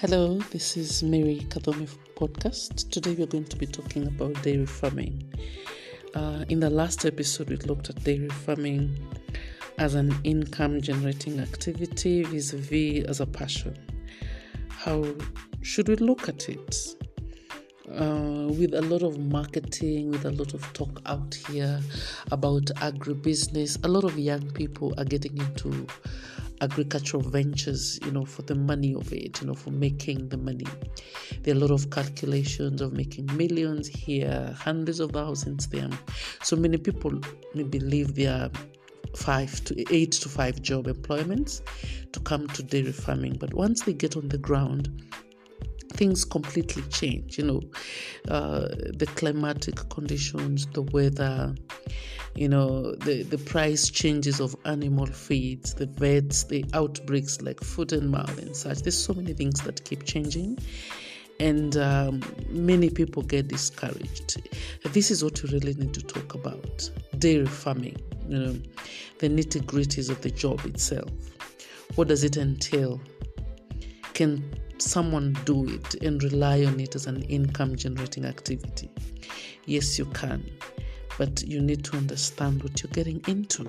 Hello, this is Mary Kathomi podcast. Today we're going to be talking about dairy farming. Uh, in the last episode, we looked at dairy farming as an income generating activity vis a vis as a passion. How should we look at it? Uh, with a lot of marketing, with a lot of talk out here about agribusiness, a lot of young people are getting into agricultural ventures, you know, for the money of it, you know, for making the money. There are a lot of calculations of making millions here, hundreds of thousands there. So many people maybe leave their five to eight to five job employments to come to dairy farming. But once they get on the ground, things completely change. You know, uh, the climatic conditions, the weather, you know, the, the price changes of animal feeds, the vets, the outbreaks like foot and mouth and such. There's so many things that keep changing. And um, many people get discouraged. This is what we really need to talk about dairy farming, you know, the nitty gritties of the job itself. What does it entail? Can someone do it and rely on it as an income generating activity? Yes, you can, but you need to understand what you're getting into.